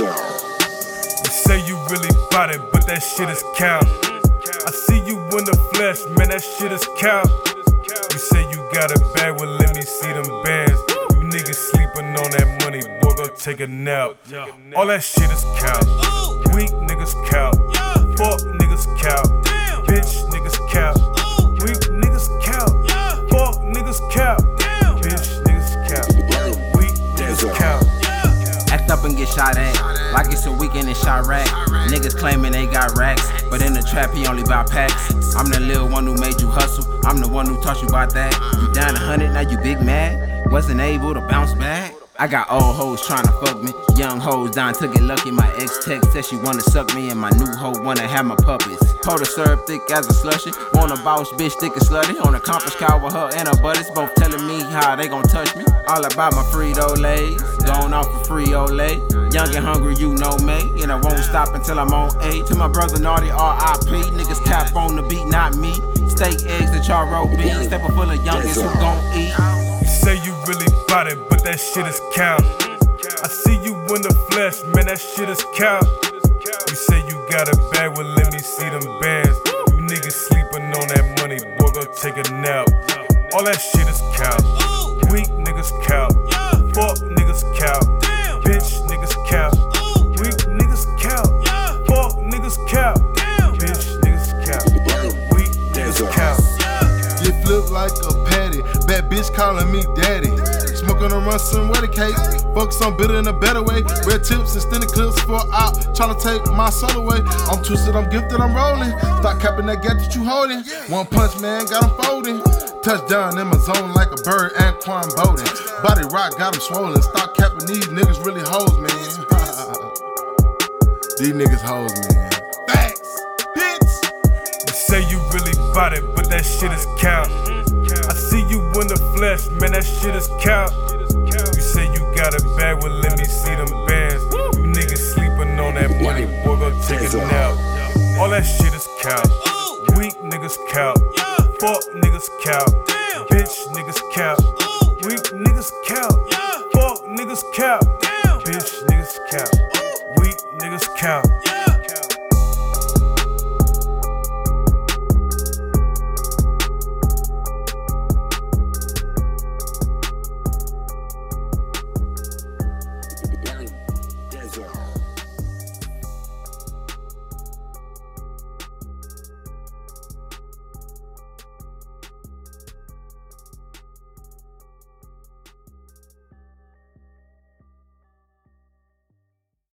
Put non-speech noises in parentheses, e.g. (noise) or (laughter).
You say you really bought it, but that shit is cow. I see you in the flesh, man, that shit is cow. You say you got a bag, well, let me see them bands. You niggas sleeping on that money, boy, go take a nap. All that shit is cow. Weak niggas cow. Shot at. Like it's a weekend in Chiraq. Niggas claiming they got racks, but in the trap he only buy packs. I'm the little one who made you hustle. I'm the one who taught you about that. You down a hundred, now you big mad. Wasn't able to bounce back. I got old hoes tryna fuck me. Young hoes dying to get lucky. My ex text said she wanna suck me, and my new hoe wanna have my puppets. Pour the syrup thick as a slushy. Want a boss bitch thick and slutty. On a conference call with her and her buddies, both telling me how they gon' touch me. All about my Frito Lays. Going off for free Olay. Young and hungry, you know me. And I won't stop until I'm on eight. To my brother Naughty, RIP. Niggas tap on the beat, not me. Steak, eggs, and charro beans. Stepper full of youngins who gon' eat. You say you really bout it, but that shit is count. I see you in the flesh, man, that shit is count. You say you got a bag, well, let me see them bands. You niggas sleeping on that money, boy, go take a nap. All that shit is cow. Weak niggas cow. Fuck niggas count. Bitch Flipped like a patty. Bad bitch calling me daddy. Smoking on some wedding cake. Some bitter in a better way. Red tips and stinny clips for out. Tryna take my soul away. I'm twisted, I'm gifted, I'm rolling. Stop capping that gap that you holding. One punch, man, got him folding. Touchdown in my zone like a bird, Anquan Boldin. Body rock got him swollen. Stop capping these niggas really hoes, man. (laughs) these niggas hoes, man. Really bout it, but that shit is count. I see you in the flesh, man, that shit is count. You say you got a bag, well, let me see them bands. You niggas sleeping on that money, boy, go take a nap. All that shit is count. Weak niggas count. Fuck niggas count. Bitch niggas count. Weak niggas count. Fuck niggas count. Bitch niggas count. Weak niggas count.